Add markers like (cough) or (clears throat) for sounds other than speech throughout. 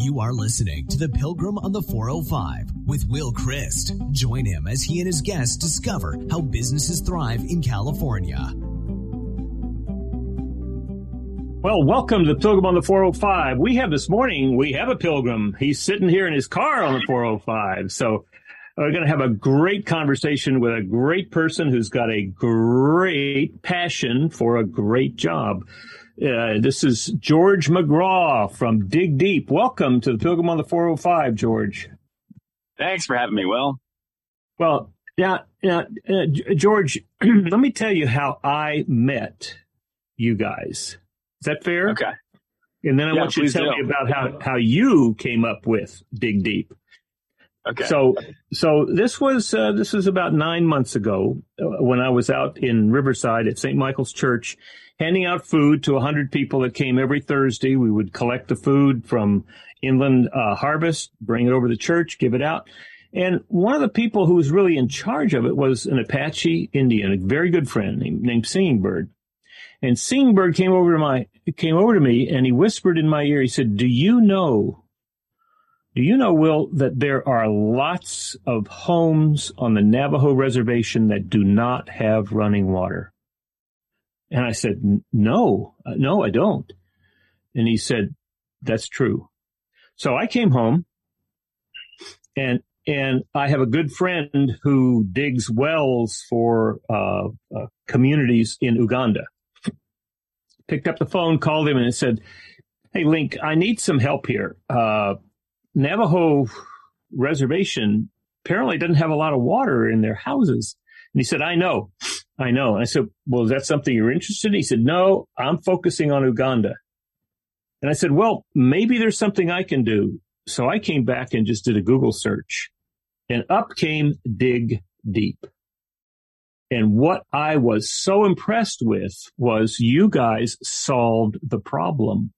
You are listening to The Pilgrim on the 405 with Will Christ. Join him as he and his guests discover how businesses thrive in California. Well, welcome to the Pilgrim on the 405. We have this morning, we have a pilgrim. He's sitting here in his car on the 405. So uh, we're going to have a great conversation with a great person who's got a great passion for a great job. Uh, this is George McGraw from Dig Deep. Welcome to the Pilgrim on the 405, George. Thanks for having me, Will. Well, yeah, yeah, uh, George, (clears throat) let me tell you how I met you guys. Is that fair? Okay. And then I yeah, want you to tell do. me about how, how you came up with Dig Deep. Okay. So, so this was uh, this was about nine months ago uh, when I was out in Riverside at St. Michael's Church, handing out food to hundred people that came every Thursday. We would collect the food from Inland uh, Harvest, bring it over to the church, give it out. And one of the people who was really in charge of it was an Apache Indian, a very good friend named, named Singing Bird. And Singing Bird came over to my came over to me and he whispered in my ear. He said, "Do you know do you know, Will, that there are lots of homes on the Navajo reservation that do not have running water? And I said, no, uh, no, I don't. And he said, that's true. So I came home and, and I have a good friend who digs wells for uh, uh, communities in Uganda. Picked up the phone, called him, and said, "Hey, Link, I need some help here. Uh, Navajo reservation apparently doesn't have a lot of water in their houses. He said, I know, I know. And I said, well, is that something you're interested in? He said, no, I'm focusing on Uganda. And I said, well, maybe there's something I can do. So I came back and just did a Google search and up came Dig Deep. And what I was so impressed with was you guys solved the problem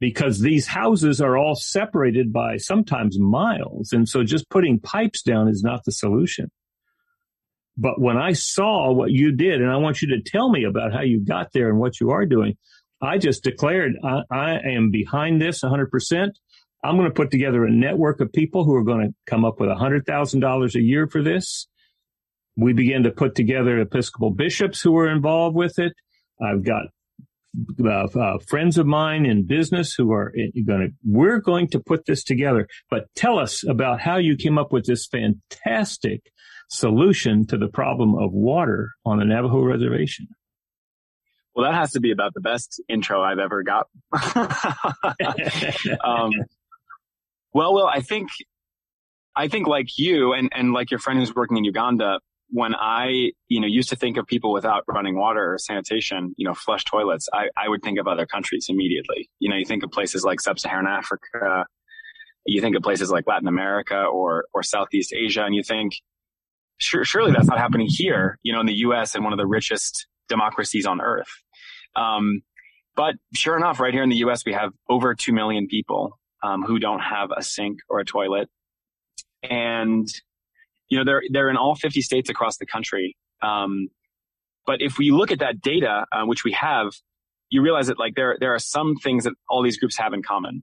because these houses are all separated by sometimes miles. And so just putting pipes down is not the solution. But when I saw what you did, and I want you to tell me about how you got there and what you are doing, I just declared I, I am behind this 100%. I'm going to put together a network of people who are going to come up with $100,000 a year for this. We began to put together Episcopal bishops who were involved with it. I've got uh, uh, friends of mine in business who are going to, we're going to put this together. But tell us about how you came up with this fantastic solution to the problem of water on the Navajo reservation. Well, that has to be about the best intro I've ever got. (laughs) um, well, well, I think, I think like you and, and like your friend who's working in Uganda, when I, you know, used to think of people without running water or sanitation, you know, flush toilets, I, I would think of other countries immediately. You know, you think of places like sub-Saharan Africa, you think of places like Latin America or, or Southeast Asia, and you think, sure, surely that's not happening here, you know, in the U.S. and one of the richest democracies on earth. Um, but sure enough, right here in the U.S., we have over 2 million people, um, who don't have a sink or a toilet. And you know, they're, they're in all 50 states across the country. Um, but if we look at that data, uh, which we have, you realize that like there, there are some things that all these groups have in common.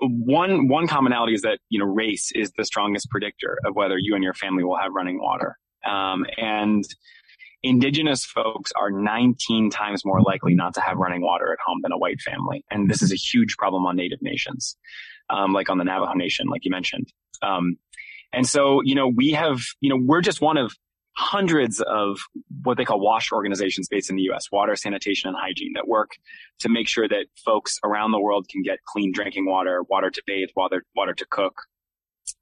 One, one commonality is that, you know, race is the strongest predictor of whether you and your family will have running water. Um, and indigenous folks are 19 times more likely not to have running water at home than a white family. And this is a huge problem on native nations, um, like on the Navajo Nation, like you mentioned. Um, and so, you know, we have, you know, we're just one of hundreds of what they call WASH organizations based in the U.S., water, sanitation, and hygiene that work to make sure that folks around the world can get clean drinking water, water to bathe, water, water to cook.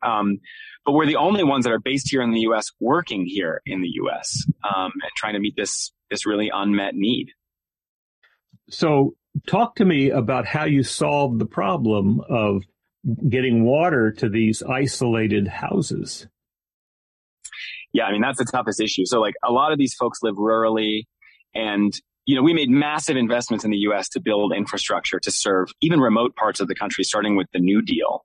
Um, but we're the only ones that are based here in the U.S., working here in the U.S., um, and trying to meet this this really unmet need. So, talk to me about how you solved the problem of getting water to these isolated houses. Yeah, I mean, that's the toughest issue. So like a lot of these folks live rurally and you know, we made massive investments in the US to build infrastructure to serve even remote parts of the country, starting with the New Deal,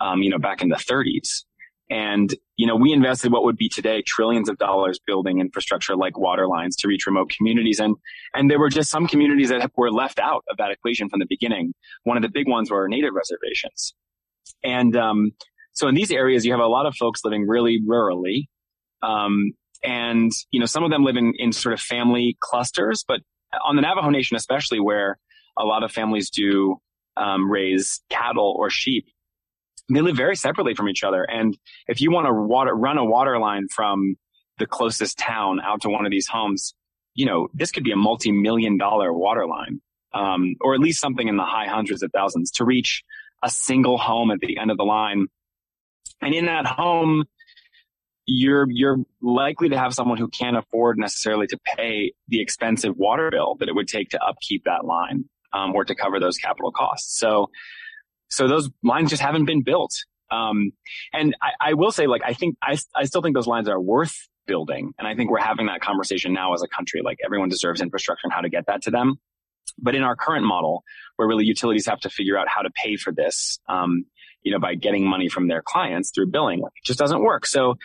um, you know, back in the 30s. And, you know, we invested what would be today trillions of dollars building infrastructure like water lines to reach remote communities. And, and there were just some communities that were left out of that equation from the beginning. One of the big ones were native reservations. And, um, so in these areas, you have a lot of folks living really rurally. Um, and, you know, some of them live in, in sort of family clusters, but on the Navajo Nation, especially where a lot of families do, um, raise cattle or sheep, they live very separately from each other. And if you want to water, run a water line from the closest town out to one of these homes, you know, this could be a multi-million dollar water line, um, or at least something in the high hundreds of thousands to reach a single home at the end of the line. And in that home, you're you're likely to have someone who can't afford necessarily to pay the expensive water bill that it would take to upkeep that line um, or to cover those capital costs. So so those lines just haven't been built. Um, and I, I, will say, like, I think, I, I still think those lines are worth building. And I think we're having that conversation now as a country. Like everyone deserves infrastructure and how to get that to them. But in our current model, where really utilities have to figure out how to pay for this, um, you know, by getting money from their clients through billing, like, it just doesn't work. So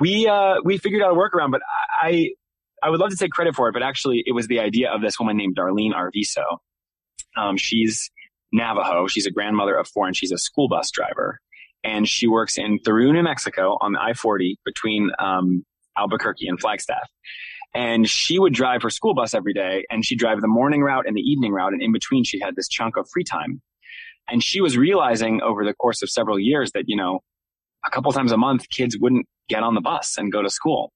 we, uh, we figured out a workaround, but I, I would love to take credit for it, but actually it was the idea of this woman named Darlene Arviso. Um, she's Navajo. She's a grandmother of four and she's a school bus driver. And she works in Thoreau, New Mexico on the I-40 between um, Albuquerque and Flagstaff. And she would drive her school bus every day and she'd drive the morning route and the evening route. And in between, she had this chunk of free time. And she was realizing over the course of several years that, you know, a couple times a month, kids wouldn't get on the bus and go to school.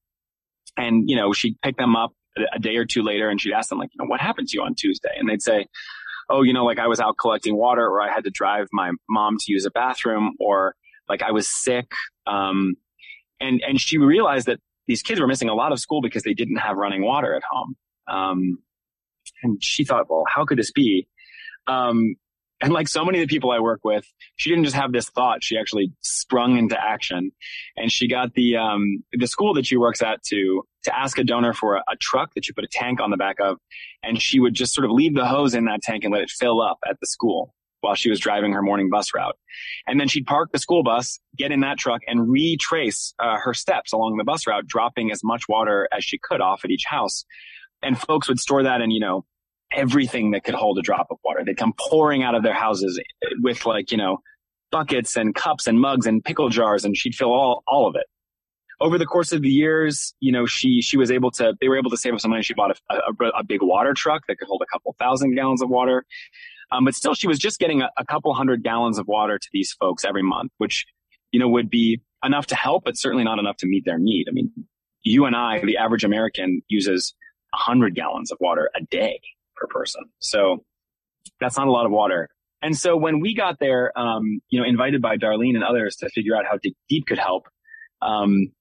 And, you know, she'd pick them up a day or two later and she'd ask them, like, you know, what happened to you on Tuesday? And they'd say, oh, you know, like I was out collecting water or I had to drive my mom to use a bathroom or like I was sick. Um, and, and she realized that these kids were missing a lot of school because they didn't have running water at home. Um, and she thought, well, how could this be? Um, and like so many of the people I work with, she didn't just have this thought. She actually sprung into action and she got the, um, the school that she works at to, to ask a donor for a, a, truck that you put a tank on the back of. And she would just sort of leave the hose in that tank and let it fill up at the school while she was driving her morning bus route. And then she'd park the school bus, get in that truck and retrace uh, her steps along the bus route, dropping as much water as she could off at each house. And folks would store that in, you know, everything that could hold a drop of water. They'd come pouring out of their houses with like, you know, buckets and cups and mugs and pickle jars and she'd fill all, all of it. Over the course of the years, you know, she, she was able to, they were able to save up some money. She bought a, a, a big water truck that could hold a couple thousand gallons of water. Um, but still she was just getting a, a couple hundred gallons of water to these folks every month, which, you know, would be enough to help, but certainly not enough to meet their need. I mean, you and I, the average American uses 100 gallons of water a day per person. So that's not a lot of water. And so when we got there, um, you know, invited by Darlene and others to figure out how deep could help, um,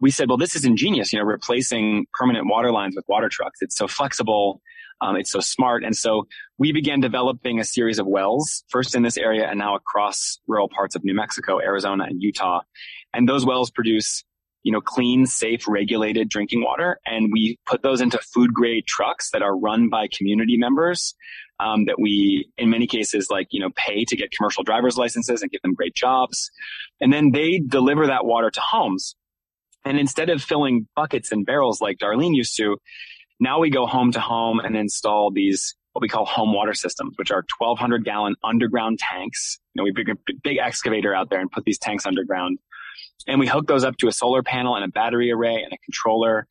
we said, well, this is ingenious, you know, replacing permanent water lines with water trucks. It's so flexible. Um, it's so smart. And so we began developing a series of wells, first in this area and now across rural parts of New Mexico, Arizona, and Utah. And those wells produce you know, clean, safe, regulated drinking water. And we put those into food grade trucks that are run by community members. Um, that we, in many cases, like, you know, pay to get commercial driver's licenses and give them great jobs. And then they deliver that water to homes. And instead of filling buckets and barrels like Darlene used to, now we go home to home and install these what we call home water systems, which are 1200 gallon underground tanks. You know, we bring a big excavator out there and put these tanks underground and we hook those up to a solar panel and a battery array and a controller.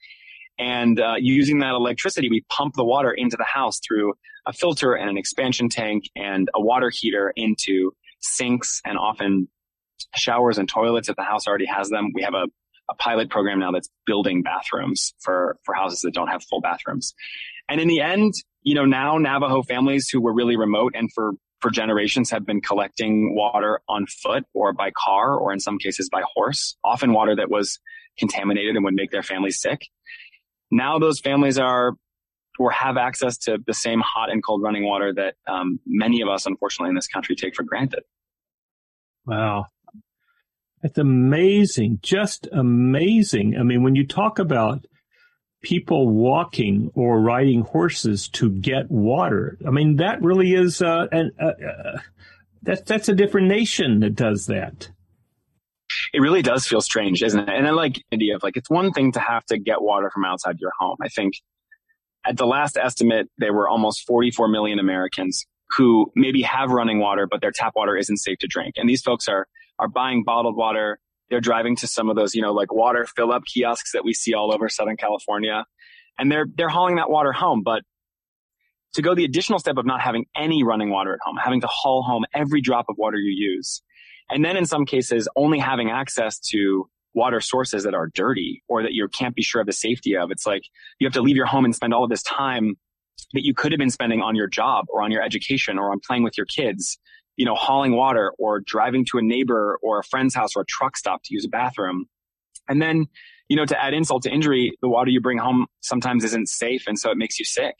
And uh, using that electricity, we pump the water into the house through a filter and an expansion tank and a water heater into sinks and often showers and toilets if the house already has them. We have a, a pilot program now that's building bathrooms for, for houses that don't have full bathrooms. And in the end, you know, now Navajo families who were really remote and for for generations have been collecting water on foot or by car or in some cases by horse, often water that was contaminated and would make their families sick. Now those families are or have access to the same hot and cold running water that um, many of us, unfortunately, in this country take for granted. Wow. That's amazing, just amazing. I mean, when you talk about people walking or riding horses to get water. I mean, that really is uh, an, uh, uh, that's a different nation that does that. It really does feel strange, isn't it? And I like the idea of like, it's one thing to have to get water from outside your home. I think at the last estimate, there were almost 44 million Americans who maybe have running water, but their tap water isn't safe to drink. And these folks are, are buying bottled water. They're driving to some of those, you know, like water fill up kiosks that we see all over Southern California. And they're, they're hauling that water home. But to go the additional step of not having any running water at home, having to haul home every drop of water you use. And then in some cases, only having access to water sources that are dirty or that you can't be sure of the safety of. It's like you have to leave your home and spend all of this time that you could have been spending on your job or on your education or on playing with your kids, you know, hauling water or driving to a neighbor or a friend's house or a truck stop to use a bathroom. And then, you know, to add insult to injury, the water you bring home sometimes isn't safe. And so it makes you sick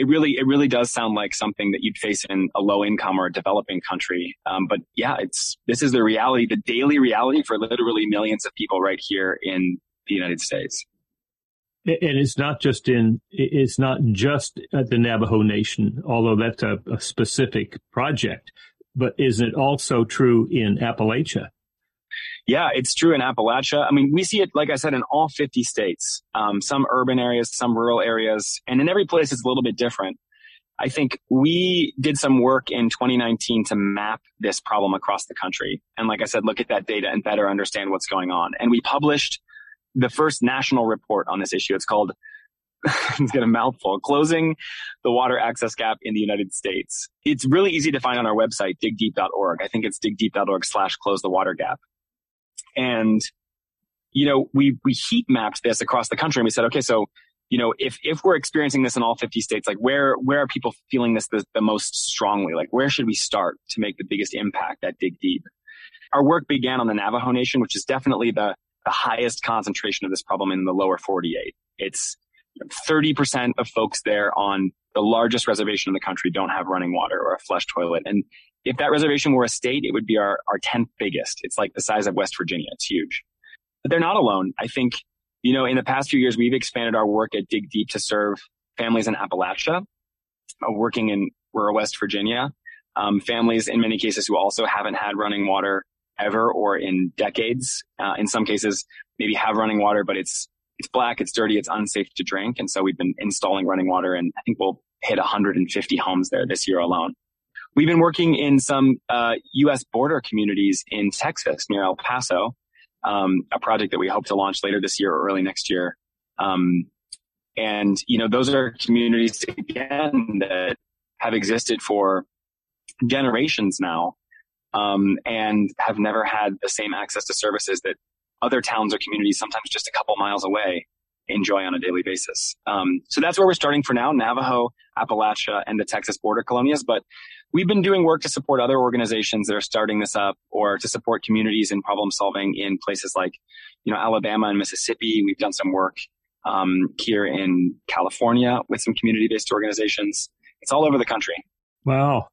it really it really does sound like something that you'd face in a low income or a developing country. Um, but yeah, it's this is the reality, the daily reality for literally millions of people right here in the United States. And it's not just in it's not just at the Navajo Nation, although that's a, a specific project. But isn't it also true in Appalachia? Yeah, it's true in Appalachia. I mean, we see it, like I said, in all 50 states, um, some urban areas, some rural areas, and in every place it's a little bit different. I think we did some work in 2019 to map this problem across the country. And like I said, look at that data and better understand what's going on. And we published the first national report on this issue. It's called, (laughs) it's a mouthful, Closing the Water Access Gap in the United States. It's really easy to find on our website, digdeep.org. I think it's digdeep.org slash close the water gap. And, you know, we, we heat mapped this across the country and we said, okay, so, you know, if, if we're experiencing this in all 50 states, like where, where are people feeling this the, the most strongly? Like where should we start to make the biggest impact at Dig Deep? Our work began on the Navajo Nation, which is definitely the, the highest concentration of this problem in the lower 48. It's 30% of folks there on the largest reservation in the country don't have running water or a flush toilet. And if that reservation were a state, it would be our, our 10th biggest. It's like the size of West Virginia. It's huge. But they're not alone. I think, you know, in the past few years, we've expanded our work at Dig Deep to serve families in Appalachia, uh, working in rural West Virginia, um, families in many cases who also haven't had running water ever or in decades. Uh, in some cases, maybe have running water, but it's it's black, it's dirty, it's unsafe to drink. And so we've been installing running water, and I think we'll hit 150 homes there this year alone. We've been working in some uh, U.S. border communities in Texas near El Paso, um, a project that we hope to launch later this year or early next year. Um, and you know, those are communities again that have existed for generations now, um, and have never had the same access to services that other towns or communities, sometimes just a couple miles away, enjoy on a daily basis. Um, so that's where we're starting for now, Navajo, Appalachia, and the Texas border colonias. But we've been doing work to support other organizations that are starting this up or to support communities in problem solving in places like, you know, Alabama and Mississippi. We've done some work um, here in California with some community-based organizations. It's all over the country. Wow.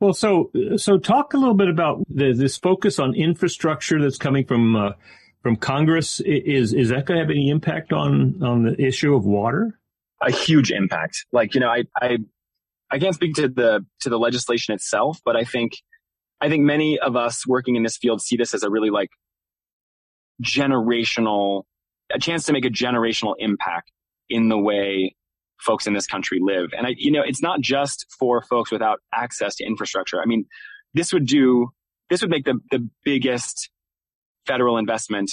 Well, so so talk a little bit about the, this focus on infrastructure that's coming from uh, from Congress. Is is that going to have any impact on on the issue of water? A huge impact. Like you know, I I I can't speak to the to the legislation itself, but I think I think many of us working in this field see this as a really like generational a chance to make a generational impact in the way folks in this country live. And I you know, it's not just for folks without access to infrastructure. I mean, this would do this would make the the biggest federal investment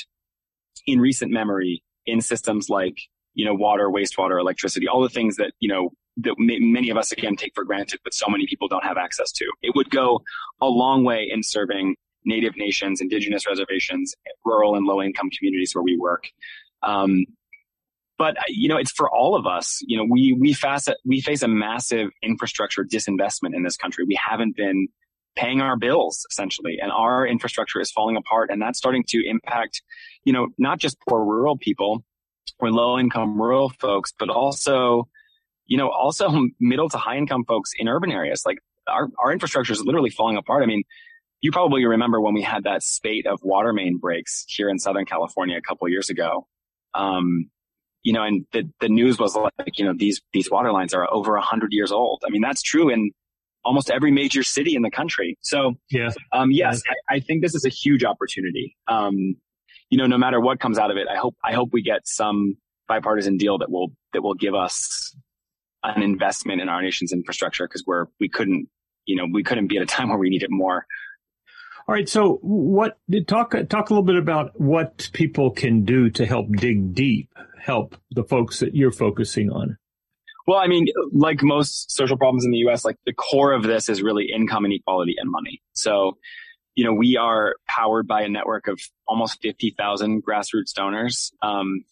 in recent memory in systems like you know water, wastewater, electricity, all the things that you know that many of us again take for granted, but so many people don't have access to. It would go a long way in serving Native nations, indigenous reservations, rural and low income communities where we work. Um, but you know, it's for all of us. You know, we we face we face a massive infrastructure disinvestment in this country. We haven't been paying our bills essentially, and our infrastructure is falling apart, and that's starting to impact, you know, not just poor rural people or low income rural folks, but also you know, also (laughs) middle to high income folks in urban areas. Like our, our infrastructure is literally falling apart. I mean, you probably remember when we had that spate of water main breaks here in Southern California a couple years ago. Um, you know, and the, the news was like, you know, these, these water lines are over a hundred years old. I mean, that's true in almost every major city in the country. So, yeah. um, yes, I, I, think this is a huge opportunity. Um, you know, no matter what comes out of it, I hope, I hope we get some bipartisan deal that will, that will give us an investment in our nation's infrastructure because we're, we couldn't, you know, we couldn't be at a time (laughs) where we need it more. All right. So what talk, talk a little bit about what people can do to help dig deep, help the folks that you're focusing on. Well, I mean, like most social problems in the U.S., like the core of this is really income inequality and money. So, you know, we are powered by a network of almost 50,000 grassroots donors. Um,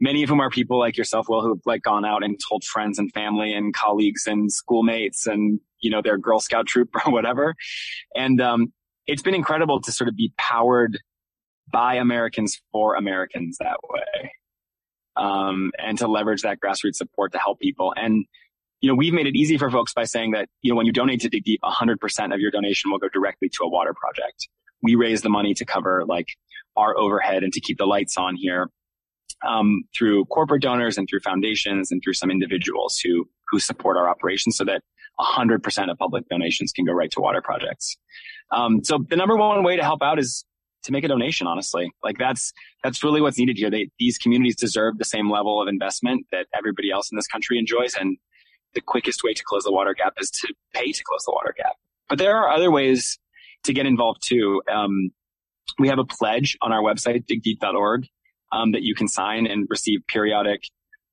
many of whom are people like yourself, Will, who've like gone out and told friends and family and colleagues and schoolmates and, you know, their Girl Scout troop (laughs) or whatever. And, um, it's been incredible to sort of be powered by Americans for Americans that way um, and to leverage that grassroots support to help people. And you know, we've made it easy for folks by saying that you know when you donate to Dig Deep, 100% of your donation will go directly to a water project. We raise the money to cover like our overhead and to keep the lights on here um, through corporate donors and through foundations and through some individuals who who support our operations, so that 100% of public donations can go right to water projects. Um, so the number one way to help out is to make a donation, honestly. Like that's, that's really what's needed here. They, these communities deserve the same level of investment that everybody else in this country enjoys. And the quickest way to close the water gap is to pay to close the water gap. But there are other ways to get involved too. Um, we have a pledge on our website, digdeep.org, um, that you can sign and receive periodic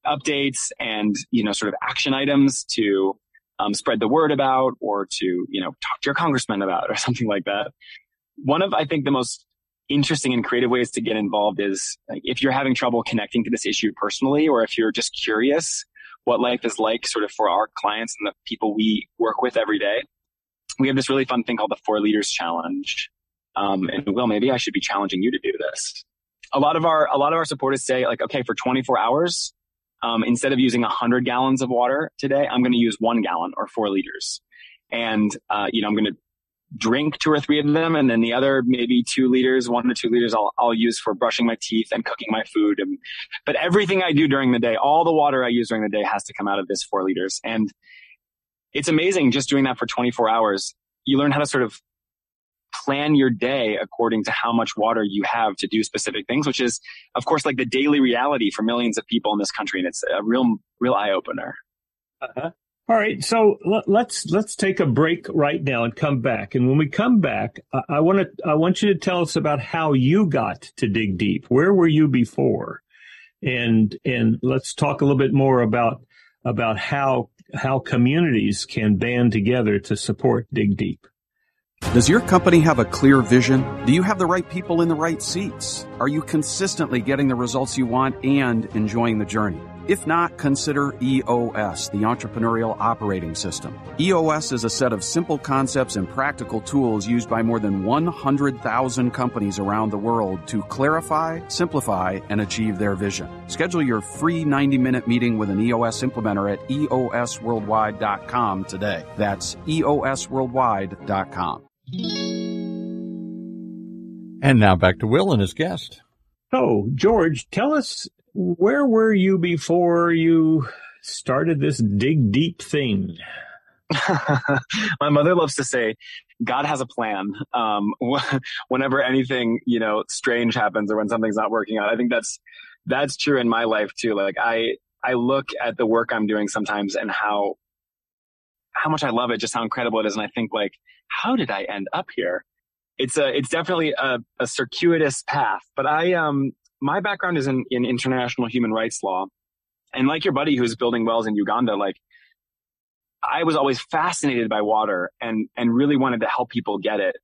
updates and, you know, sort of action items to um, spread the word about or to, you know, talk to your congressman about or (laughs) something like that. One of, I think, the most interesting and creative ways to get involved is like, if you're having trouble connecting to this issue personally, or if you're just curious what life is like sort of for our clients and the people we work with every day. We have this really fun thing called the Four Liters Challenge. Um, and Will, maybe I should be challenging you to do this. A lot of our, a lot of our supporters say like, okay, for 24 hours, um, instead of using 100 gallons of water today, I'm going to use one gallon or four liters. And, uh, you know, I'm going to drink two or three of them, and then the other maybe two liters, one to two liters, I'll I'll use for brushing my teeth and cooking my food. And, but everything I do during the day, all the water I use during the day, has to come out of this four liters. And it's amazing just doing that for 24 hours. You learn how to sort of plan your day according to how much water you have to do specific things, which is, of course, like the daily reality for millions of people in this country. And it's a real, real eye opener. Uh-huh. All right, so let's let's take a break right now and come back. And when we come back, I want to I want you to tell us about how you got to dig deep. Where were you before? And and let's talk a little bit more about about how how communities can band together to support Dig Deep. Does your company have a clear vision? Do you have the right people in the right seats? Are you consistently getting the results you want and enjoying the journey? If not, consider EOS, the Entrepreneurial Operating System. EOS is a set of simple concepts and practical tools used by more than 100,000 companies around the world to clarify, simplify, and achieve their vision. Schedule your free 90 minute meeting with an EOS implementer at EOSworldwide.com today. That's EOSworldwide.com. And now back to Will and his guest. So, George, tell us where were you before you started this dig deep thing? (laughs) My mother loves to say, God has a plan. Um, (laughs) whenever anything, you know, strange happens or when something's not working out, I think that's, that's true in my life too. Like I, I look at the work I'm doing sometimes and how, how much I love it, just how incredible it is. And I think like, how did I end up here? It's a, it's definitely a, a circuitous path, but I, um, my background is in, in international human rights law. And like your buddy who's building wells in Uganda, like I was always fascinated by water and, and really wanted to help people get it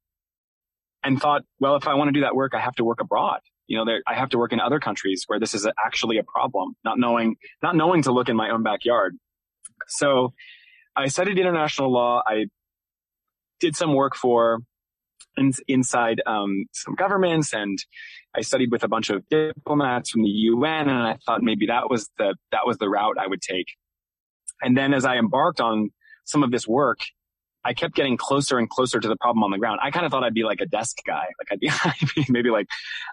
and thought, well, if I want to do that work, I have to work abroad. You know, there, I have to work in other countries where this is actually a problem, not knowing, not knowing to look in my own backyard. So I studied international law. I did some work for in, inside um, some governments and I studied with a bunch of diplomats from the UN and I thought maybe that was the, that was the route I would take. And then as I embarked on some of this work, I kept getting closer and closer to the problem on the ground. I kind of thought I'd be like a desk guy, like I'd be, (laughs) I'd be maybe like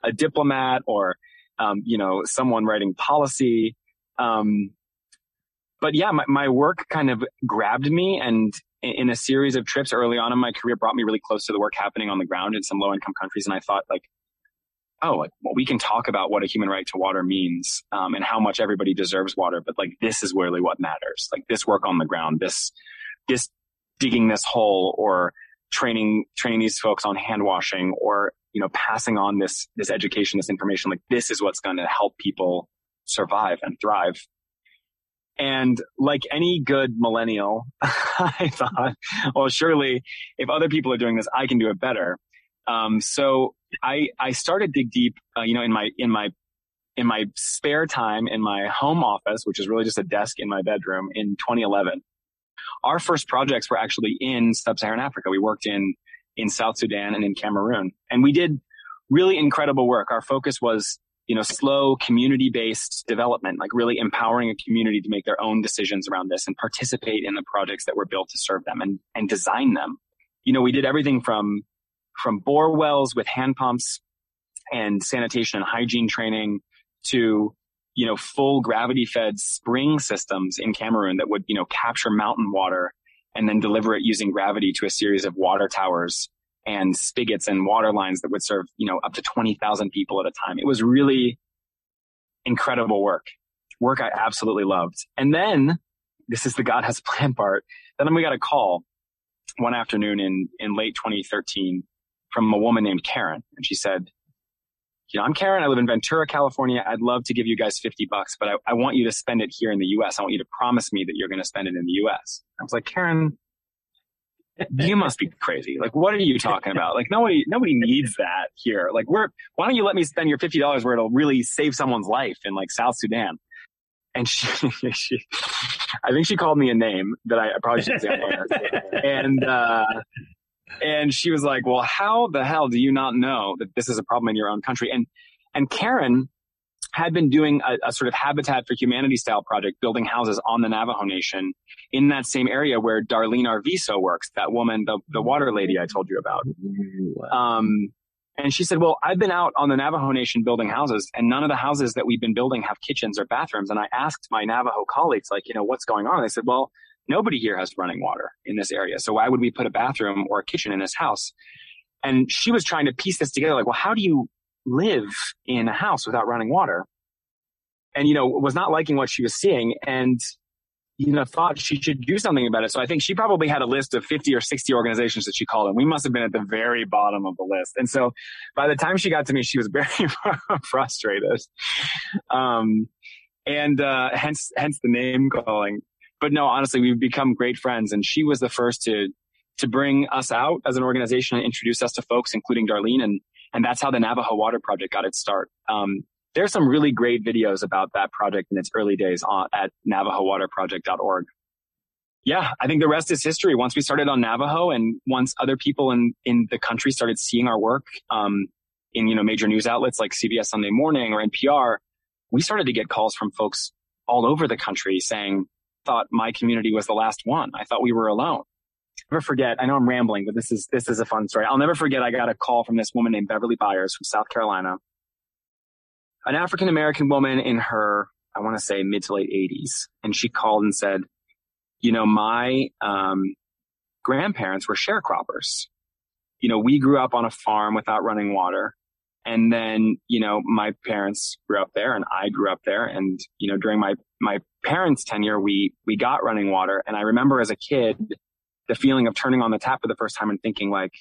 a diplomat or, um, you know, someone writing policy. Um, but yeah, my, my work kind of grabbed me and in, a series of trips early on in my career brought me really close to the work happening on the ground in some low income countries. And I thought like, oh, like, well, we can talk about what a human right to water means um, and how much everybody deserves water, but like this is really what matters. Like this work on the ground, this this digging this hole or training training these folks on hand washing or you know passing on this this education, this information. Like this is what's going to help people survive and thrive. And like any good millennial, (laughs) I thought, well, surely if other people are doing this, I can do it better. Um, so I, I started dig deep, uh, you know, in my, in my, in my spare time in my home office, which is really just a desk in my bedroom in 2011. Our first projects were actually in sub-Saharan Africa. We worked in, in South Sudan and in Cameroon and we did really incredible work. Our focus was you know, slow community based development, like really empowering a community to make their own decisions around this and participate in the projects that were built to serve them and, and design them. You know, we did everything from, from bore wells with hand pumps and sanitation and hygiene training to, you know, full gravity fed spring systems in Cameroon that would, you know, capture mountain water and then deliver it using gravity to a series of water towers and spigots and water lines that would serve, you know, up to 20,000 people at a time. It was really incredible work, work I absolutely loved. And then this is the God has plan part. Then we got a call one afternoon in, in late 2013 from a woman named Karen. And she said, you know, I'm Karen. I live in Ventura, California. I'd love to give you guys 50 bucks, but I, I want you to spend it here in the U.S. I want you to promise me that you're going to spend it in the U.S. I was like, Karen, you must be crazy. Like, what are you talking about? Like, nobody, nobody needs that here. Like, we're, why don't you let me spend your $50 where it'll really save someone's life in like South Sudan? And she, (laughs) she I think she called me a name that I, probably shouldn't say (laughs) And, uh, and she was like, well, how the hell do you not know that this is a problem in your own country? And, and Karen had been doing a, a, sort of Habitat for Humanity style project, building houses on the Navajo Nation in that same area where Darlene Arviso works, that woman, the, the water lady I told you about. Um, and she said, well, I've been out on the Navajo Nation building houses and none of the houses that we've been building have kitchens or bathrooms. And I asked my Navajo colleagues, like, you know, what's going on? And they said, well, nobody here has running water in this area. So why would we put a bathroom or a kitchen in this house? And she was trying to piece this together. Like, well, how do you live in a house without running water. And, you know, was not liking what she was seeing and, you know, thought she should do something about it. So I think she probably had a list of 50 or 60 organizations that she called and we must have been at the very bottom of the list. And so by the time she got to me, she was very (laughs) frustrated. Um, and, uh, hence, hence the name calling. But no, honestly, we've become great friends and she was the first to, to bring us out as an organization and introduce us to folks, including Darlene. And and that's how the Navajo Water Project got its start. Um, there's some really great videos about that project in its early days on, at navajowaterproject.org. Yeah, I think the rest is history. Once we started on Navajo and once other people in, in the country started seeing our work, um, in, you know, major news outlets like CBS Sunday Morning or NPR, we started to get calls from folks all over the country saying, thought my community was the last one. I thought we were alone never forget. I know I'm rambling, but this is this is a fun story. I'll never forget. I got a call from this woman named Beverly Byers from South Carolina, an African American woman in her I want to say mid to late 80s, and she called and said, "You know, my um, grandparents were sharecroppers. You know, we grew up on a farm without running water." And then, you know, my parents grew up there and I grew up there. And, you know, during my, my parents' tenure, we, we got running water. And I remember as a kid, the feeling of turning on the tap for the first time and thinking like,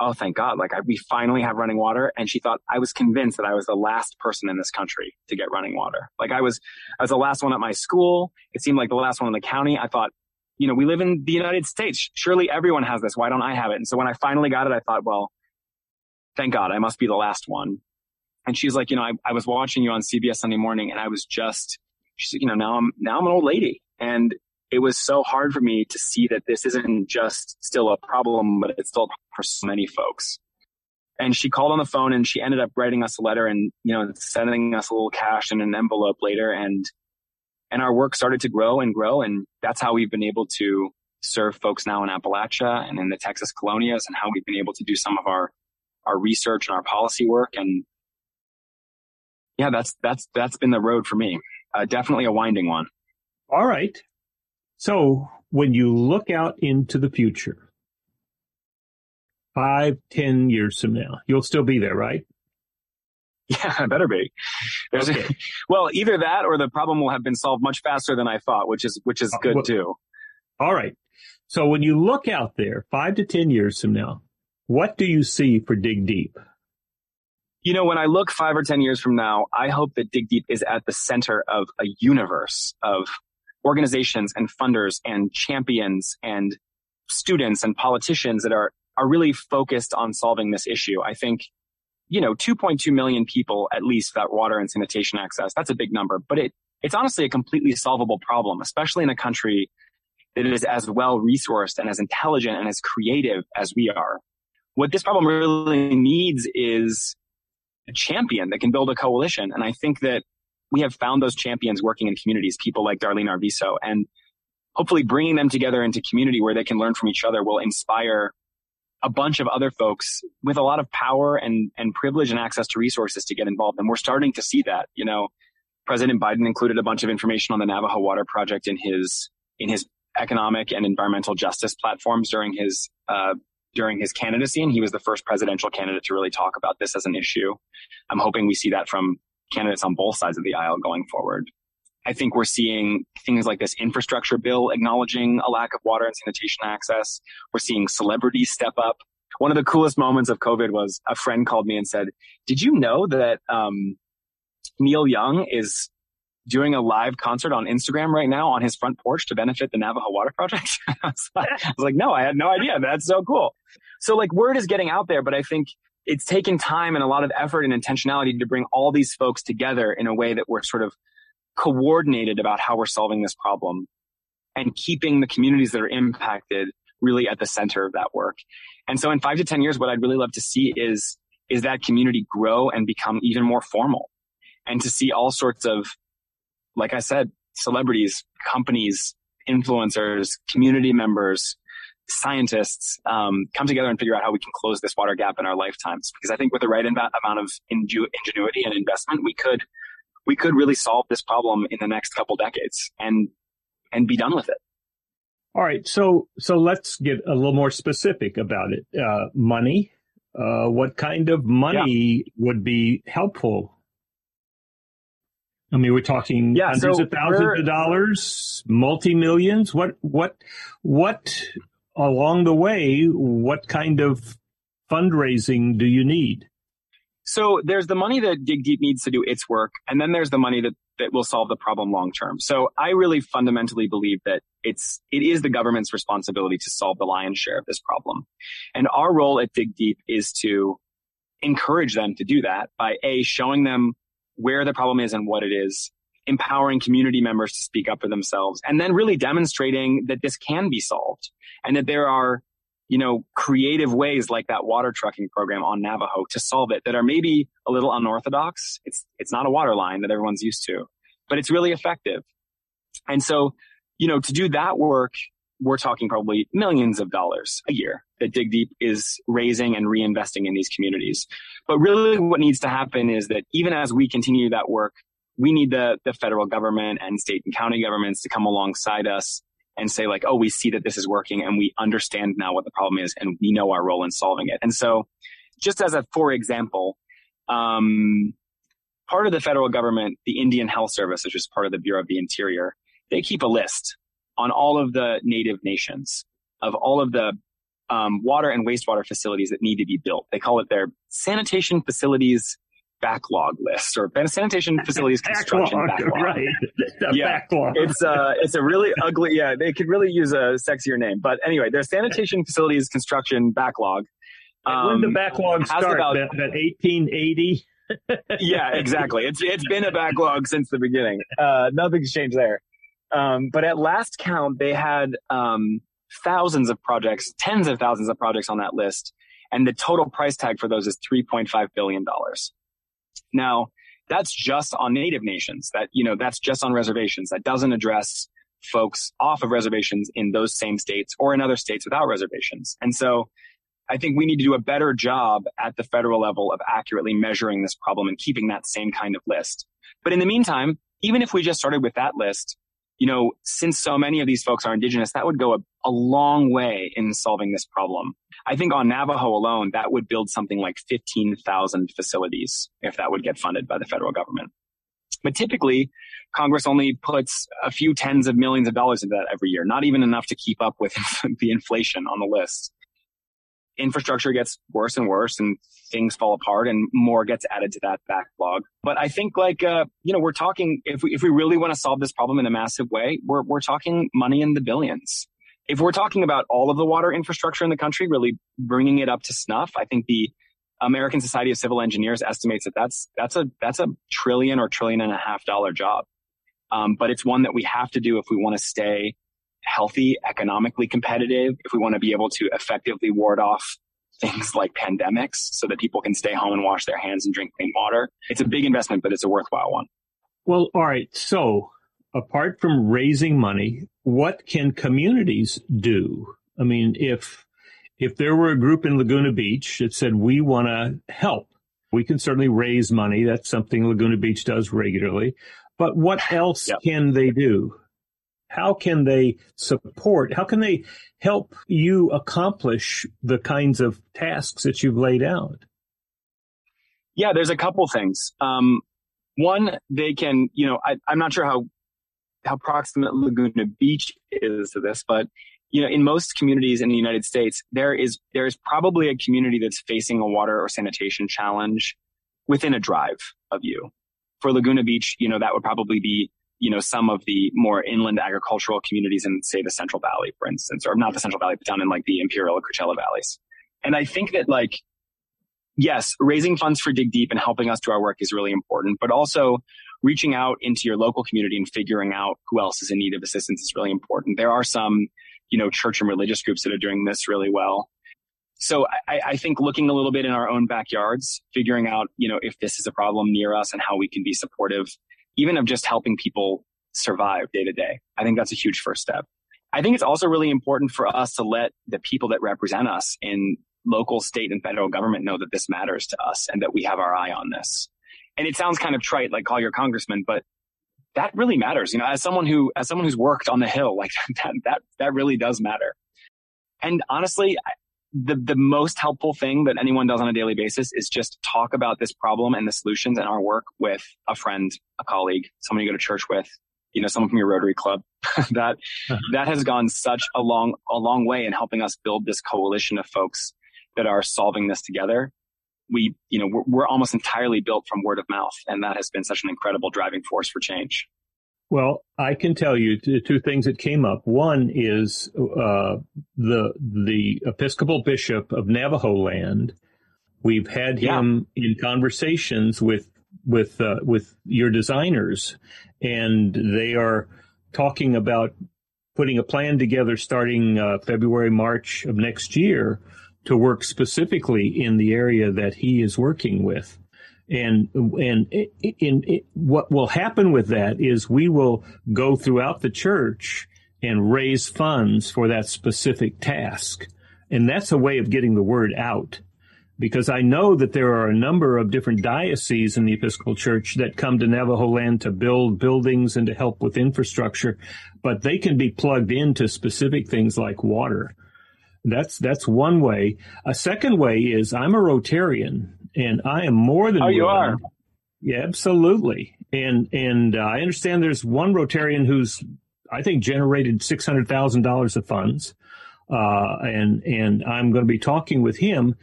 oh, thank God, like I, we finally have running water. And she thought I was convinced that I was the last person in this country to get running water. Like I was, I was the last one at my school. It seemed like the last one in the county. I thought, you know, we live in the United States. Surely everyone has this. Why don't I have it? And so when I finally got it, I thought, well, thank God, I must be the last one. And she's like, you know, I, I was watching you on CBS Sunday morning and I was just, she's like, you know, now I'm, now I'm an old lady. And it was so hard for me to see that this isn't just still a problem, but it's still for so many folks. And she called on the phone and she ended up writing us a letter and, you know, sending us a little cash in an envelope later. And, and our work started to grow and grow. And that's how we've been able to serve folks now in Appalachia and in the Texas colonias and how we've been able to do some of our, our research and our policy work. And yeah, that's, that's, that's been the road for me. Uh, definitely a winding one. All right. So when you look out into the future, five, ten years from now, you'll still be there, right? (laughs) Yeah, I better be. There's okay. a, (laughs) well, either that or the problem will have been solved much faster than I thought, which is which is uh, good well, too. All right. So when you look out there, five to ten years from now, what do you see for Dig Deep? You know, when I look five or 10 years from now, I hope that Dig Deep is at the center of a universe of organizations and funders and champions and students and politicians that are, are really focused on solving this issue. I think, you know, 2.2 million people at least without water and sanitation access. That's a big number, but it, it's honestly a completely solvable problem, especially in a country that is as well resourced and as intelligent and as creative as we are. What this problem really needs is a champion that can build a coalition. And I think that we have found those champions working in communities, people like Darlene Arviso, and hopefully bringing them together into community where they can learn from each other will inspire a bunch of other folks with a lot of power and, and privilege and access to resources to get involved. And we're starting to see that, you know, President Biden included a bunch of information on the Navajo Water Project in his, in his economic and environmental justice platforms during his, uh, during his candidacy, and he was the first presidential candidate to really talk about this as an issue. I'm hoping we see that from candidates on both sides of the aisle going forward. I think we're seeing things like this infrastructure bill acknowledging a lack of water and sanitation access. We're seeing celebrities step up. One of the coolest moments of COVID was a friend called me and said, "Did you know that um, Neil Young is doing a live concert on Instagram right now on his front porch to benefit the Navajo Water Project. (laughs) I, was like, I was like, no, I had no idea. That's so cool. So like word is getting out there, but I think it's taken time and a lot of effort and intentionality to bring all these folks together in a way that we're sort of coordinated about how we're solving this problem and keeping the communities that are impacted really at the center of that work. And so in five to 10 years, what I'd really love to see is, is that community grow and become even more formal and to see all sorts of like I said, celebrities, companies, influencers, community members, scientists um, come together and figure out how we can close this water gap in our lifetimes. Because I think with the right amount of ingenuity and investment, we could we could really solve this problem in the next couple decades and and be done with it. All right, so so let's get a little more specific about it. Uh, money. Uh, what kind of money yeah. would be helpful I mean, we're talking yeah, hundreds so of thousands of dollars, multi millions. What, what, what along the way, what kind of fundraising do you need? So there's the money that Dig Deep needs to do its work, and then there's the money that, that will solve the problem long term. So I really fundamentally believe that it's it is the government's responsibility to solve the lion's share of this problem. And our role at Dig Deep is to encourage them to do that by A, showing them where the problem is and what it is, empowering community members to speak up for themselves, and then really demonstrating that this can be solved and that there are, you know, creative ways like that water trucking program on Navajo to solve it that are maybe a little unorthodox. It's, it's not a water line that everyone's used to, but it's really effective. And so, you know, to do that work, we're talking probably millions of dollars a year that Dig Deep is raising and reinvesting in these communities. But really what needs to happen is that even as we continue that work, we need the, the federal government and state and county governments to come alongside us and say like, oh, we see that this is working and we understand now what the problem is and we know our role in solving it. And so just as a, for example, um, part of the federal government, the Indian Health Service, which is part of the Bureau of the Interior, they keep a list on all of the native nations of all of the um, water and wastewater facilities that need to be built. They call it their sanitation facilities backlog list or sanitation facilities (laughs) construction backlog. Right. (laughs) yeah. Backlog. It's uh it's a really ugly yeah, they could really use a sexier name. But anyway, their sanitation facilities construction backlog. Um, when the backlog start about, that, that 1880 (laughs) yeah, exactly. It's it's been a backlog since the beginning. Uh, nothing's changed there. Um, but at last count, they had um, thousands of projects, tens of thousands of projects on that list. And the total price tag for those is $3.5 billion. Now, that's just on native nations. That, you know, that's just on reservations. That doesn't address folks off of reservations in those same states or in other states without reservations. And so I think we need to do a better job at the federal level of accurately measuring this problem and keeping that same kind of list. But in the meantime, even if we just started with that list, you know, since so many of these folks are indigenous, that would go a, a long way in solving this problem. I think on Navajo alone, that would build something like 15,000 facilities if that would get funded by the federal government. But typically, Congress only puts a few tens of millions of dollars into that every year, not even enough to keep up with (laughs) the inflation on the list. Infrastructure gets worse and worse and things fall apart and more gets added to that backlog. But I think like, uh, you know, we're talking, if we, if we really want to solve this problem in a massive way, we're, we're talking money in the billions. If we're talking about all of the water infrastructure in the country, really bringing it up to snuff, I think the American Society of Civil Engineers estimates that that's, that's a, that's a trillion or trillion and a half dollar job. Um, but it's one that we have to do if we want to stay healthy, economically competitive, if we want to be able to effectively ward off things like pandemics so that people can stay home and wash their hands and drink clean water. It's a big investment, but it's a worthwhile one. Well, all right. So apart from raising money, what can communities do? I mean, if, if there were a group in Laguna Beach that said, we want to help, we can certainly raise money. That's something Laguna Beach does regularly. But what else yep. can they do? How can they support? How can they help you accomplish the kinds of tasks that you've laid out? Yeah, there's a couple things. Um, one, they can, you know, I, I'm not sure how how proximate Laguna Beach is to this, but you know, in most communities in the United States, there is there is probably a community that's facing a water or sanitation challenge within a drive of you for Laguna Beach, you know, that would probably be, you know, some of the more inland agricultural communities in, say, the Central Valley, for instance, or not the Central Valley, but down in like the Imperial or Coachella valleys. And I think that like, yes, raising funds for Dig Deep and helping us do our work is really important, but also reaching out into your local community and figuring out who else is in need of assistance is really important. There are some, you know, church and religious groups that are doing this really well so I, I, think looking a little bit in our own backyards, figuring out, you know, if this is a problem near us and how we can be supportive, even of just helping people survive day to day. I think that's a huge first step. I think it's also really important for us to let the people that represent us in local, state, and federal government know that this matters to us and that we have our eye on this. And it sounds kind of trite, like call your congressman, but that really matters. You know, as someone who, as someone who's worked on the Hill, (laughs) like that, that, that really does matter. And honestly, the, the most helpful thing that anyone does on a daily basis is just talk about this problem and the solutions and our work with a friend, a colleague, someone you go to church with, you know, someone from your Rotary Club. (laughs) that, uh-huh. that has gone such a long, a long way in helping us build this coalition of folks that are solving this together. We, you know, we're, we're almost entirely built from word of mouth. And that has been such an incredible driving force for change. Well, I can tell you two, two things that came up. One is uh, the the Episcopal Bishop of Navajo Land. We've had yeah. him in conversations with with uh, with your designers, and they are talking about putting a plan together starting uh, February March of next year to work specifically in the area that he is working with. And and in, what will happen with that is we will go throughout the church and raise funds for that specific task, and that's a way of getting the word out. Because I know that there are a number of different dioceses in the Episcopal Church that come to Navajo land to build buildings and to help with infrastructure, but they can be plugged into specific things like water. That's that's one way. A second way is I'm a Rotarian, and I am more than. Oh, you are. Yeah, absolutely. And and uh, I understand there's one Rotarian who's I think generated six hundred thousand dollars of funds, uh, and and I'm going to be talking with him.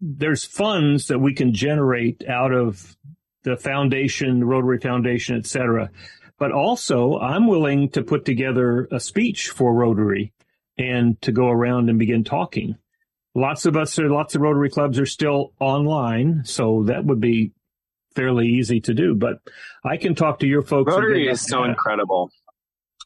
There's funds that we can generate out of the foundation, the Rotary Foundation, et cetera. But also, I'm willing to put together a speech for Rotary and to go around and begin talking. Lots of us, lots of Rotary clubs are still online, so that would be fairly easy to do. But I can talk to your folks. Rotary is so incredible.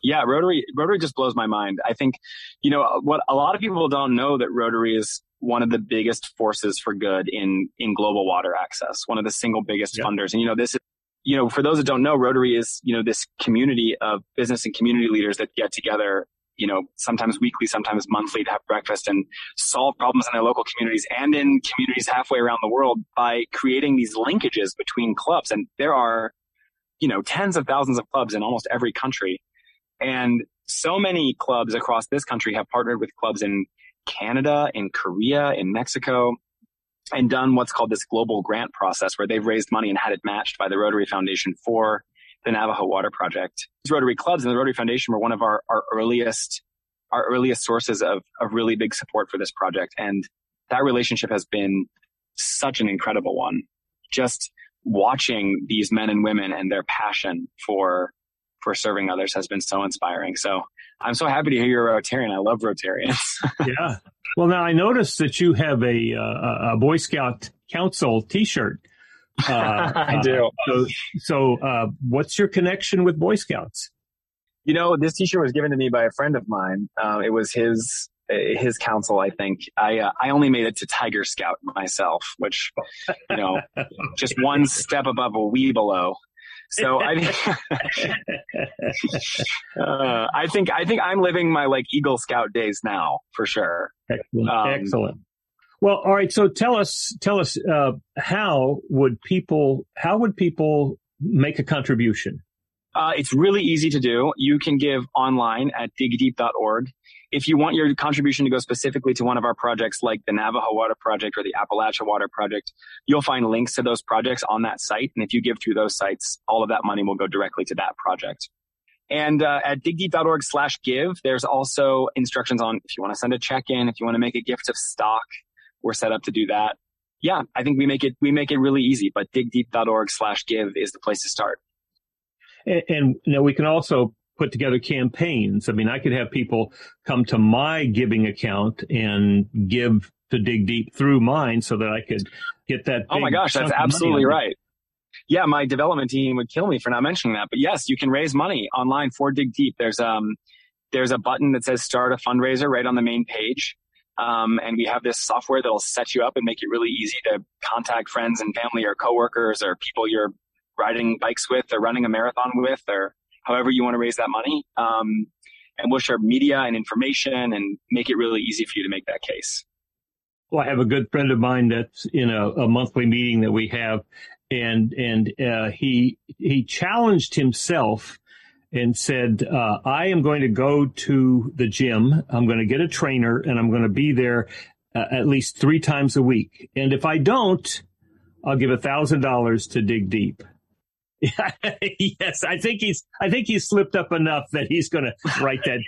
Yeah, Rotary Rotary just blows my mind. I think, you know, what a lot of people don't know that Rotary is one of the biggest forces for good in in global water access. One of the single biggest yep. funders. And you know, this is you know, for those that don't know, Rotary is, you know, this community of business and community leaders that get together you know, sometimes weekly, sometimes monthly to have breakfast and solve problems in their local communities and in communities halfway around the world by creating these linkages between clubs. And there are, you know, tens of thousands of clubs in almost every country. And so many clubs across this country have partnered with clubs in Canada, in Korea, in Mexico, and done what's called this global grant process where they've raised money and had it matched by the Rotary Foundation for the Navajo Water Project. These Rotary clubs and the Rotary Foundation were one of our, our earliest our earliest sources of, of really big support for this project. And that relationship has been such an incredible one. Just watching these men and women and their passion for for serving others has been so inspiring. So I'm so happy to hear you're a Rotarian. I love Rotarians. (laughs) yeah. Well, now I noticed that you have a, uh, a Boy Scout Council T-shirt. Uh, (laughs) I do. Uh, so, so uh, what's your connection with Boy Scouts? You know, this T-shirt was given to me by a friend of mine. Uh, it was his his council. I think I uh, I only made it to Tiger Scout myself, which you know, (laughs) just one step above a Webelo. So I, (laughs) uh, I think I think I'm living my like Eagle Scout days now for sure. Excellent. Um, Excellent. Well, all right. So tell us, tell us, uh, how would people, how would people make a contribution? Uh, it's really easy to do. You can give online at digdeep.org. If you want your contribution to go specifically to one of our projects like the Navajo Water Project or the Appalachia Water Project, you'll find links to those projects on that site. And if you give through those sites, all of that money will go directly to that project. And uh, at digdeep.org slash give, there's also instructions on if you want to send a check in, if you want to make a gift of stock, we're set up to do that. Yeah, I think we make it we make it really easy, but digdeep.org slash give is the place to start. And, and you know, we can also put together campaigns. I mean, I could have people come to my giving account and give to dig deep through mine so that I could get that. Oh my gosh, that's absolutely right. Yeah, my development team would kill me for not mentioning that. But yes, you can raise money online for Dig Deep. There's um there's a button that says start a fundraiser right on the main page. Um, and we have this software that'll set you up and make it really easy to contact friends and family or coworkers or people you're riding bikes with or running a marathon with or however you want to raise that money. Um, and we'll share media and information and make it really easy for you to make that case. Well, I have a good friend of mine that's in a, a monthly meeting that we have, and and uh, he he challenged himself and said, uh, "I am going to go to the gym. I'm going to get a trainer, and I'm going to be there uh, at least three times a week. And if I don't, I'll give a thousand dollars to dig deep." (laughs) yes, I think he's. I think he's slipped up enough that he's going (laughs) to write that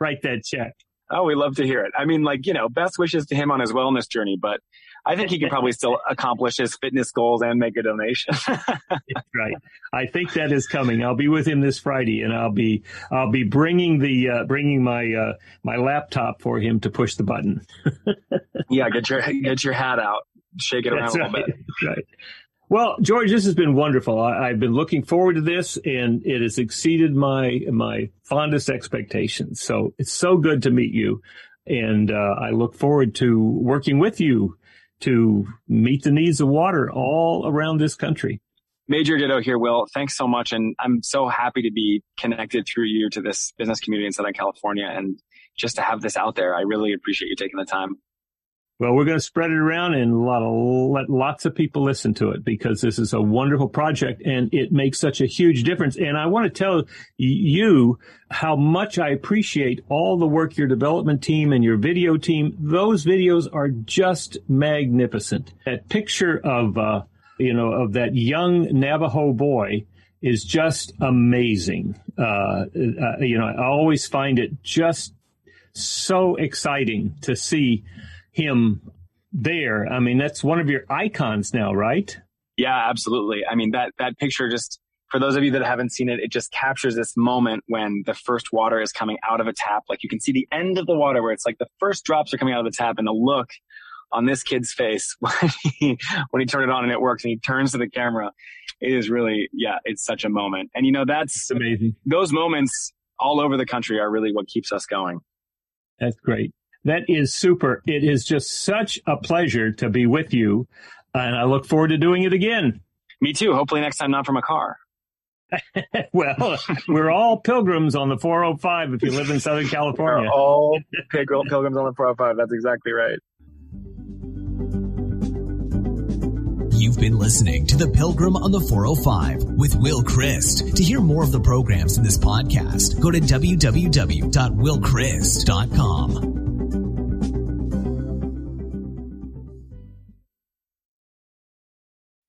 write that check. Oh, we love to hear it. I mean, like you know, best wishes to him on his wellness journey, but I think he can probably still accomplish his fitness goals and make a donation. (laughs) right. I think that is coming. I'll be with him this Friday, and I'll be I'll be bringing the uh, bringing my uh, my laptop for him to push the button. (laughs) yeah, get your get your hat out, shake it That's around right. a little bit. Right. Well, George, this has been wonderful. I, have been looking forward to this, and it has exceeded my my fondest expectations. So it's so good to meet you, and uh, I look forward to working with you to meet the needs of water all around this country. Major ditto here, Will. Thanks so much, and I'm so happy to be connected through you to this business community in Southern California, and just to have this out there. I really appreciate you taking the time. Well, we're going to spread it around and let lots of people listen to it because this is a wonderful project and it makes such a huge difference. And I want to tell you how much I appreciate all the work your development team and your video team. Those videos are just magnificent. That picture of, uh, you know, of that young Navajo boy is just amazing. Uh, uh, you know, I always find it just so exciting to see him there. I mean, that's one of your icons now, right? Yeah, absolutely. I mean, that, that picture just, for those of you that haven't seen it, it just captures this moment when the first water is coming out of a tap. Like you can see the end of the water where it's like the first drops are coming out of the tap and the look on this kid's face (laughs) when he, when he turned it on and it works and he turns to the camera. It is really, yeah, it's such a moment. And you know, that's amazing. Those moments all over the country are really what keeps us going. That's great. That is super. It is just such a pleasure to be with you. And I look forward to doing it again. Me too. Hopefully next time not from a car. (laughs) (laughs) well, we're all pilgrims on the 405 if you live in Southern California. We're all pilgrims on the 405. That's exactly right. You've been listening to The Pilgrim on the 405 with Will Christ. To hear more of the programs in this podcast, go to www.willchrist.com.